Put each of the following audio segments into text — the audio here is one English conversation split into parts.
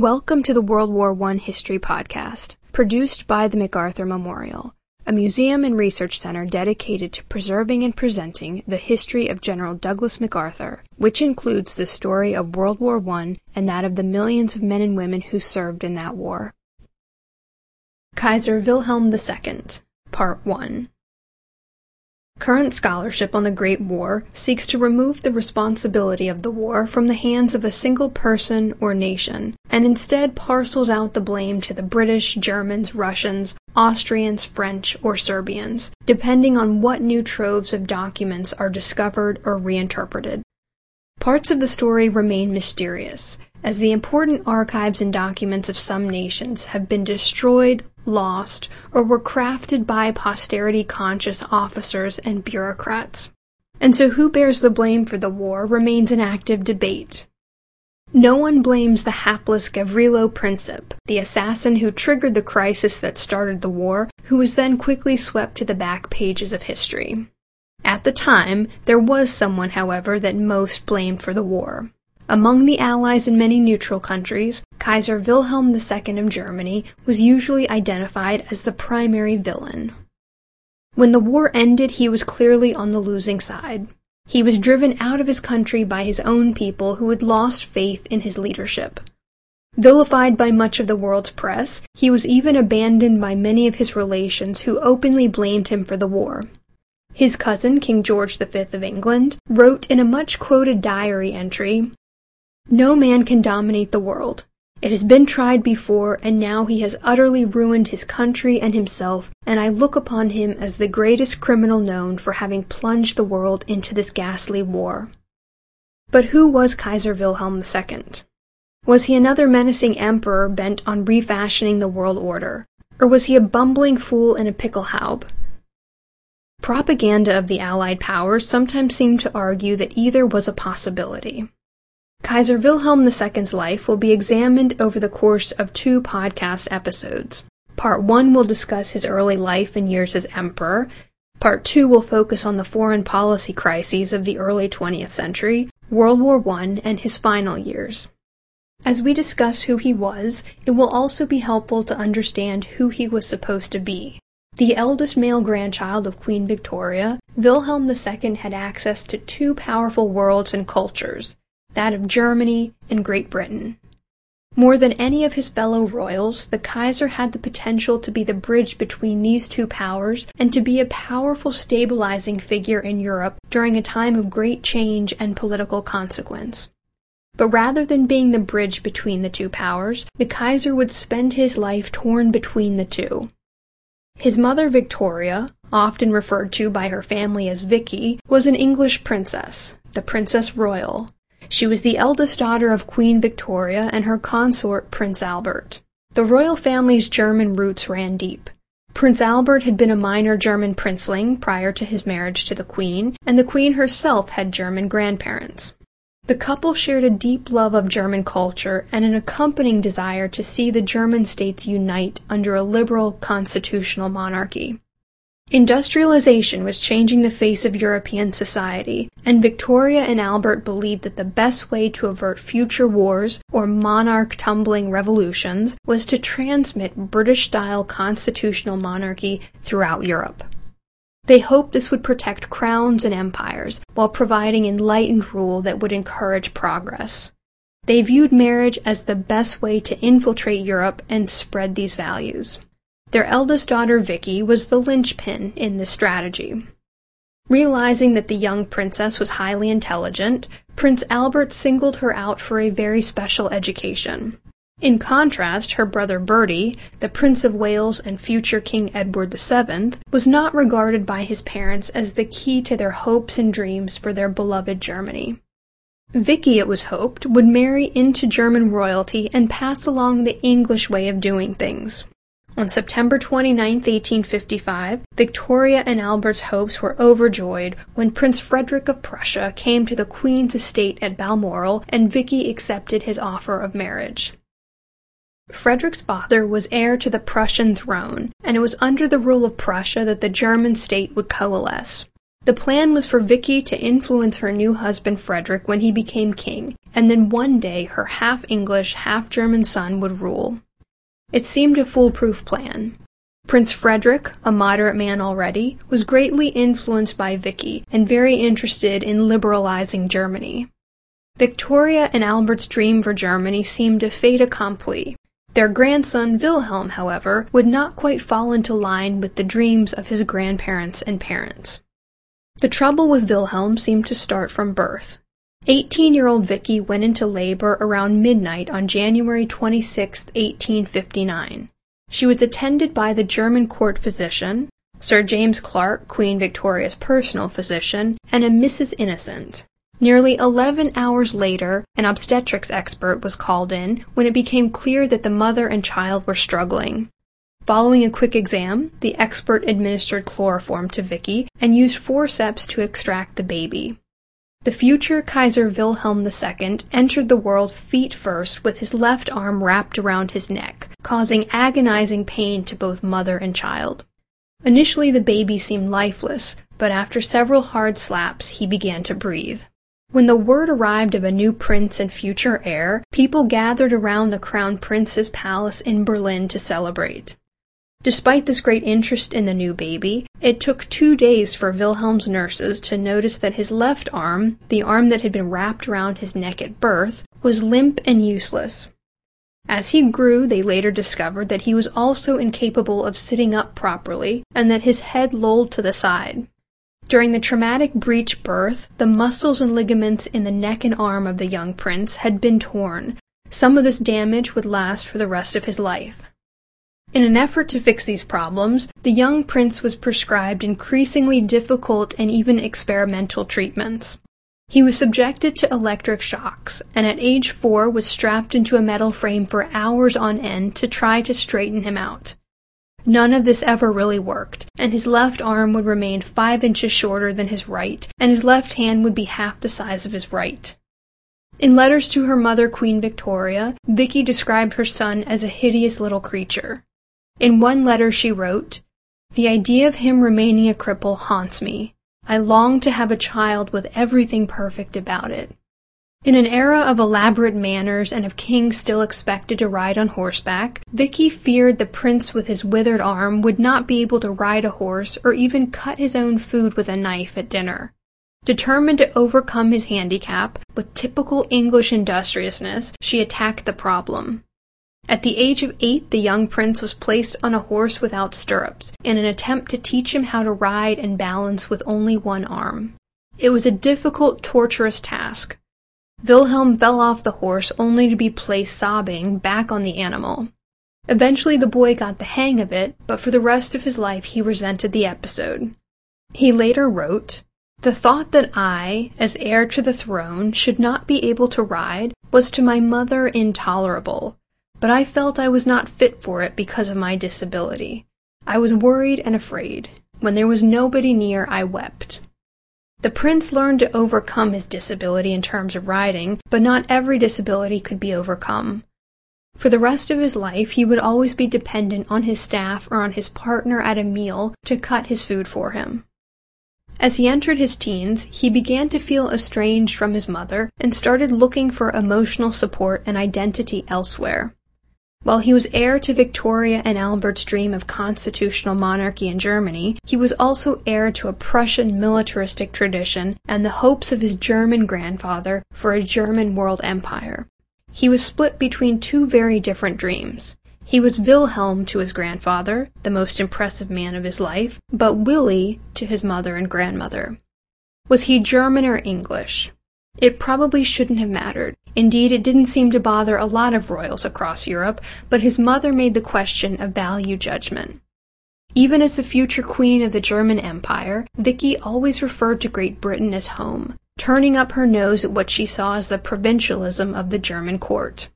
Welcome to the World War I History Podcast, produced by the MacArthur Memorial, a museum and research center dedicated to preserving and presenting the history of General Douglas MacArthur, which includes the story of World War I and that of the millions of men and women who served in that war. Kaiser Wilhelm II, Part 1 Current scholarship on the Great War seeks to remove the responsibility of the war from the hands of a single person or nation, and instead parcels out the blame to the British, Germans, Russians, Austrians, French, or Serbians, depending on what new troves of documents are discovered or reinterpreted. Parts of the story remain mysterious, as the important archives and documents of some nations have been destroyed, lost, or were crafted by posterity conscious officers and bureaucrats. And so who bears the blame for the war remains an active debate. No one blames the hapless Gavrilo Princip, the assassin who triggered the crisis that started the war, who was then quickly swept to the back pages of history. At the time, there was someone, however, that most blamed for the war. Among the Allies and many neutral countries, Kaiser Wilhelm II of Germany was usually identified as the primary villain. When the war ended, he was clearly on the losing side. He was driven out of his country by his own people who had lost faith in his leadership. Vilified by much of the world's press, he was even abandoned by many of his relations who openly blamed him for the war. His cousin, King George V of England, wrote in a much quoted diary entry no man can dominate the world. It has been tried before, and now he has utterly ruined his country and himself, and I look upon him as the greatest criminal known for having plunged the world into this ghastly war. But who was Kaiser Wilhelm II? Was he another menacing emperor bent on refashioning the world order? Or was he a bumbling fool in a pickelhaube? Propaganda of the Allied powers sometimes seemed to argue that either was a possibility. Kaiser Wilhelm II's life will be examined over the course of two podcast episodes. Part 1 will discuss his early life and years as emperor. Part 2 will focus on the foreign policy crises of the early 20th century, World War I, and his final years. As we discuss who he was, it will also be helpful to understand who he was supposed to be. The eldest male grandchild of Queen Victoria, Wilhelm II had access to two powerful worlds and cultures that of Germany and Great Britain. More than any of his fellow royals, the Kaiser had the potential to be the bridge between these two powers and to be a powerful stabilizing figure in Europe during a time of great change and political consequence. But rather than being the bridge between the two powers, the Kaiser would spend his life torn between the two. His mother Victoria, often referred to by her family as Vicky, was an English princess, the Princess Royal, she was the eldest daughter of Queen Victoria and her consort Prince Albert. The royal family's German roots ran deep. Prince Albert had been a minor German princeling prior to his marriage to the Queen, and the Queen herself had German grandparents. The couple shared a deep love of German culture and an accompanying desire to see the German states unite under a liberal constitutional monarchy. Industrialization was changing the face of European society, and Victoria and Albert believed that the best way to avert future wars or monarch tumbling revolutions was to transmit British style constitutional monarchy throughout Europe. They hoped this would protect crowns and empires while providing enlightened rule that would encourage progress. They viewed marriage as the best way to infiltrate Europe and spread these values. Their eldest daughter, Vicky, was the linchpin in this strategy. Realizing that the young princess was highly intelligent, Prince Albert singled her out for a very special education. In contrast, her brother Bertie, the Prince of Wales and future King Edward VII, was not regarded by his parents as the key to their hopes and dreams for their beloved Germany. Vicky, it was hoped, would marry into German royalty and pass along the English way of doing things. On September 29, 1855, Victoria and Albert's hopes were overjoyed when Prince Frederick of Prussia came to the Queen's estate at Balmoral and Vicky accepted his offer of marriage. Frederick's father was heir to the Prussian throne, and it was under the rule of Prussia that the German state would coalesce. The plan was for Vicky to influence her new husband Frederick when he became king, and then one day her half English, half German son would rule. It seemed a foolproof plan. Prince Frederick, a moderate man already, was greatly influenced by Vicky and very interested in liberalizing Germany. Victoria and Albert's dream for Germany seemed a fait accompli. Their grandson Wilhelm, however, would not quite fall into line with the dreams of his grandparents and parents. The trouble with Wilhelm seemed to start from birth. 18 year old Vicky went into labor around midnight on January 26, 1859. She was attended by the German court physician, Sir James Clark, Queen Victoria's personal physician, and a Mrs. Innocent. Nearly 11 hours later, an obstetrics expert was called in when it became clear that the mother and child were struggling. Following a quick exam, the expert administered chloroform to Vicky and used forceps to extract the baby. The future Kaiser Wilhelm II entered the world feet first with his left arm wrapped around his neck, causing agonizing pain to both mother and child. Initially, the baby seemed lifeless, but after several hard slaps, he began to breathe. When the word arrived of a new prince and future heir, people gathered around the crown prince's palace in Berlin to celebrate. Despite this great interest in the new baby, it took two days for Wilhelm's nurses to notice that his left arm, the arm that had been wrapped around his neck at birth, was limp and useless. As he grew, they later discovered that he was also incapable of sitting up properly and that his head lolled to the side. During the traumatic breech birth, the muscles and ligaments in the neck and arm of the young prince had been torn. Some of this damage would last for the rest of his life. In an effort to fix these problems, the young prince was prescribed increasingly difficult and even experimental treatments. He was subjected to electric shocks, and at age four was strapped into a metal frame for hours on end to try to straighten him out. None of this ever really worked, and his left arm would remain five inches shorter than his right, and his left hand would be half the size of his right. In letters to her mother, Queen Victoria, Vicky described her son as a hideous little creature. In one letter she wrote, The idea of him remaining a cripple haunts me. I long to have a child with everything perfect about it. In an era of elaborate manners and of kings still expected to ride on horseback, Vicky feared the prince with his withered arm would not be able to ride a horse or even cut his own food with a knife at dinner. Determined to overcome his handicap, with typical English industriousness, she attacked the problem. At the age of eight, the young prince was placed on a horse without stirrups, in an attempt to teach him how to ride and balance with only one arm. It was a difficult, torturous task. Wilhelm fell off the horse only to be placed sobbing back on the animal. Eventually the boy got the hang of it, but for the rest of his life he resented the episode. He later wrote, The thought that I, as heir to the throne, should not be able to ride was to my mother intolerable, but I felt I was not fit for it because of my disability. I was worried and afraid. When there was nobody near, I wept. The prince learned to overcome his disability in terms of riding, but not every disability could be overcome. For the rest of his life, he would always be dependent on his staff or on his partner at a meal to cut his food for him. As he entered his teens, he began to feel estranged from his mother and started looking for emotional support and identity elsewhere. While he was heir to Victoria and Albert's dream of constitutional monarchy in Germany, he was also heir to a Prussian militaristic tradition and the hopes of his German grandfather for a German world empire. He was split between two very different dreams. He was Wilhelm to his grandfather, the most impressive man of his life, but Willie to his mother and grandmother. Was he German or English? It probably shouldn't have mattered. Indeed, it didn't seem to bother a lot of royals across Europe, but his mother made the question a value judgment. Even as the future queen of the German Empire, Vicky always referred to Great Britain as home, turning up her nose at what she saw as the provincialism of the German court.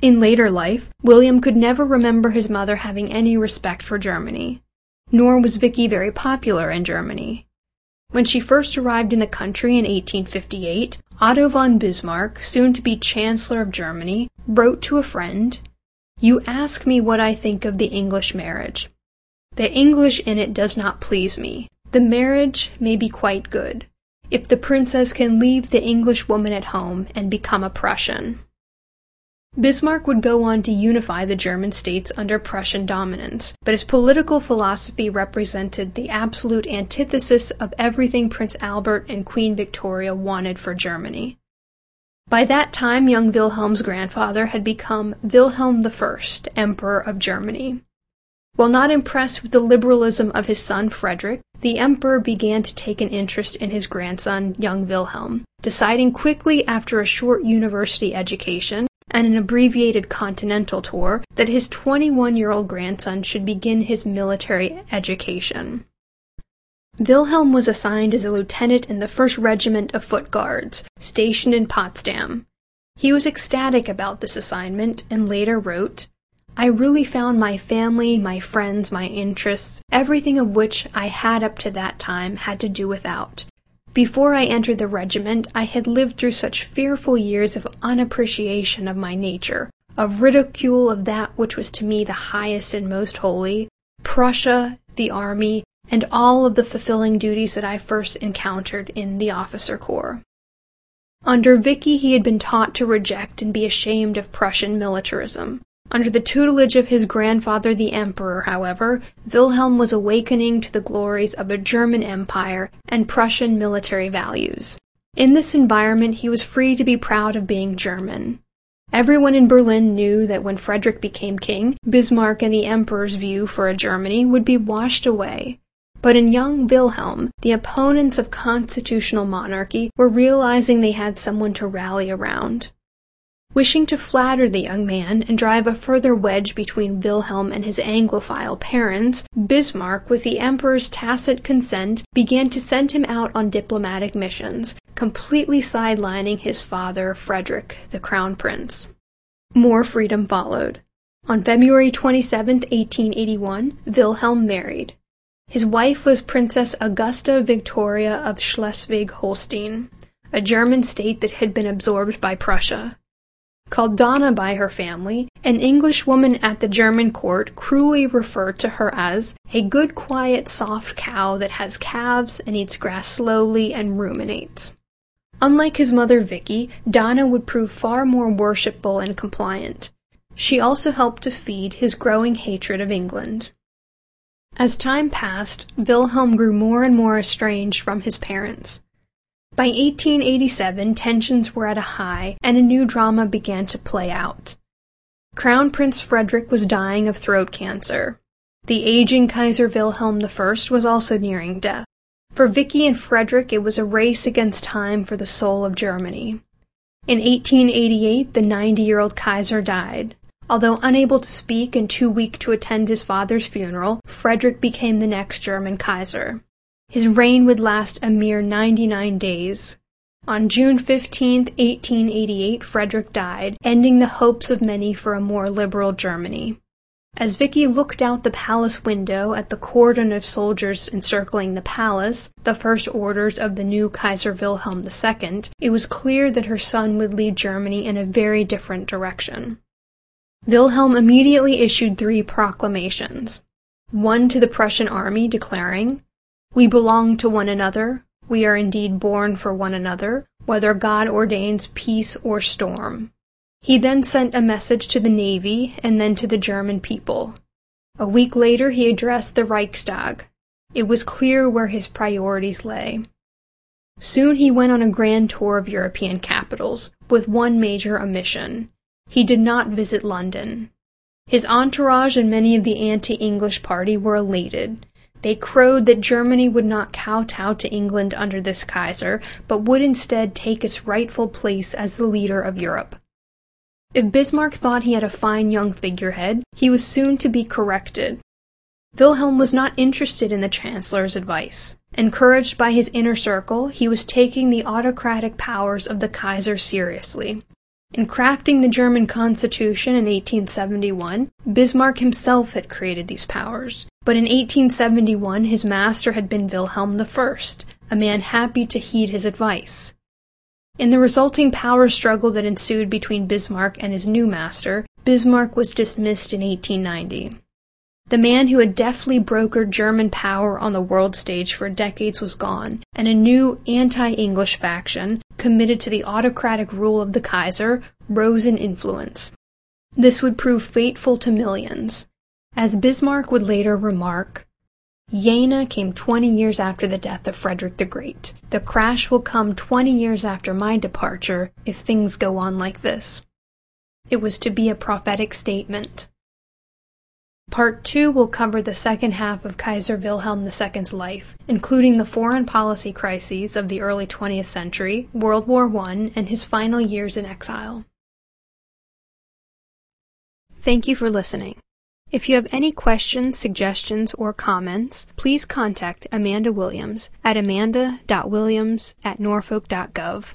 In later life, William could never remember his mother having any respect for Germany. Nor was Vicky very popular in Germany. When she first arrived in the country in 1858, Otto von Bismarck, soon to be Chancellor of Germany, wrote to a friend, You ask me what I think of the English marriage. The English in it does not please me. The marriage may be quite good, if the princess can leave the English woman at home and become a Prussian. Bismarck would go on to unify the German states under Prussian dominance, but his political philosophy represented the absolute antithesis of everything Prince Albert and Queen Victoria wanted for Germany. By that time, young Wilhelm's grandfather had become Wilhelm I, Emperor of Germany. While not impressed with the liberalism of his son Frederick, the emperor began to take an interest in his grandson, young Wilhelm, deciding quickly after a short university education and an abbreviated continental tour that his 21 year old grandson should begin his military education. Wilhelm was assigned as a lieutenant in the 1st Regiment of Foot Guards, stationed in Potsdam. He was ecstatic about this assignment and later wrote, I really found my family, my friends, my interests, everything of which I had up to that time had to do without. Before I entered the regiment, I had lived through such fearful years of unappreciation of my nature, of ridicule of that which was to me the highest and most holy, Prussia, the army, and all of the fulfilling duties that I first encountered in the officer corps. Under Vicky, he had been taught to reject and be ashamed of Prussian militarism. Under the tutelage of his grandfather the Emperor, however, Wilhelm was awakening to the glories of a German empire and Prussian military values. In this environment, he was free to be proud of being German. Everyone in Berlin knew that when Frederick became king, Bismarck and the Emperor's view for a Germany would be washed away, but in young Wilhelm, the opponents of constitutional monarchy were realizing they had someone to rally around. Wishing to flatter the young man and drive a further wedge between Wilhelm and his Anglophile parents, Bismarck, with the Emperor's tacit consent, began to send him out on diplomatic missions, completely sidelining his father, Frederick, the Crown Prince. More freedom followed. On February 27, 1881, Wilhelm married. His wife was Princess Augusta Victoria of Schleswig-Holstein, a German state that had been absorbed by Prussia. Called Donna by her family, an English woman at the German court cruelly referred to her as a good, quiet, soft cow that has calves and eats grass slowly and ruminates. Unlike his mother Vicky, Donna would prove far more worshipful and compliant. She also helped to feed his growing hatred of England. As time passed, Wilhelm grew more and more estranged from his parents. By 1887, tensions were at a high, and a new drama began to play out. Crown Prince Frederick was dying of throat cancer. The aging Kaiser Wilhelm I was also nearing death. For Vicky and Frederick, it was a race against time for the soul of Germany. In 1888, the 90 year old Kaiser died. Although unable to speak and too weak to attend his father's funeral, Frederick became the next German Kaiser. His reign would last a mere 99 days. On June 15, 1888, Frederick died, ending the hopes of many for a more liberal Germany. As Vicky looked out the palace window at the cordon of soldiers encircling the palace, the first orders of the new Kaiser Wilhelm II, it was clear that her son would lead Germany in a very different direction. Wilhelm immediately issued three proclamations. One to the Prussian army declaring, We belong to one another, we are indeed born for one another, whether God ordains peace or storm. He then sent a message to the navy and then to the German people. A week later, he addressed the Reichstag. It was clear where his priorities lay. Soon he went on a grand tour of European capitals, with one major omission he did not visit London. His entourage and many of the anti-English party were elated. They crowed that Germany would not kowtow to England under this Kaiser, but would instead take its rightful place as the leader of Europe. If Bismarck thought he had a fine young figurehead, he was soon to be corrected. Wilhelm was not interested in the Chancellor's advice. Encouraged by his inner circle, he was taking the autocratic powers of the Kaiser seriously. In crafting the German Constitution in 1871, Bismarck himself had created these powers. But in 1871, his master had been Wilhelm I, a man happy to heed his advice. In the resulting power struggle that ensued between Bismarck and his new master, Bismarck was dismissed in 1890. The man who had deftly brokered German power on the world stage for decades was gone, and a new anti English faction, committed to the autocratic rule of the Kaiser, rose in influence. This would prove fateful to millions. As Bismarck would later remark, Jena came 20 years after the death of Frederick the Great. The crash will come 20 years after my departure if things go on like this. It was to be a prophetic statement. Part 2 will cover the second half of Kaiser Wilhelm II's life, including the foreign policy crises of the early 20th century, World War I, and his final years in exile. Thank you for listening. If you have any questions, suggestions, or comments, please contact Amanda Williams at amanda.williams at norfolk.gov.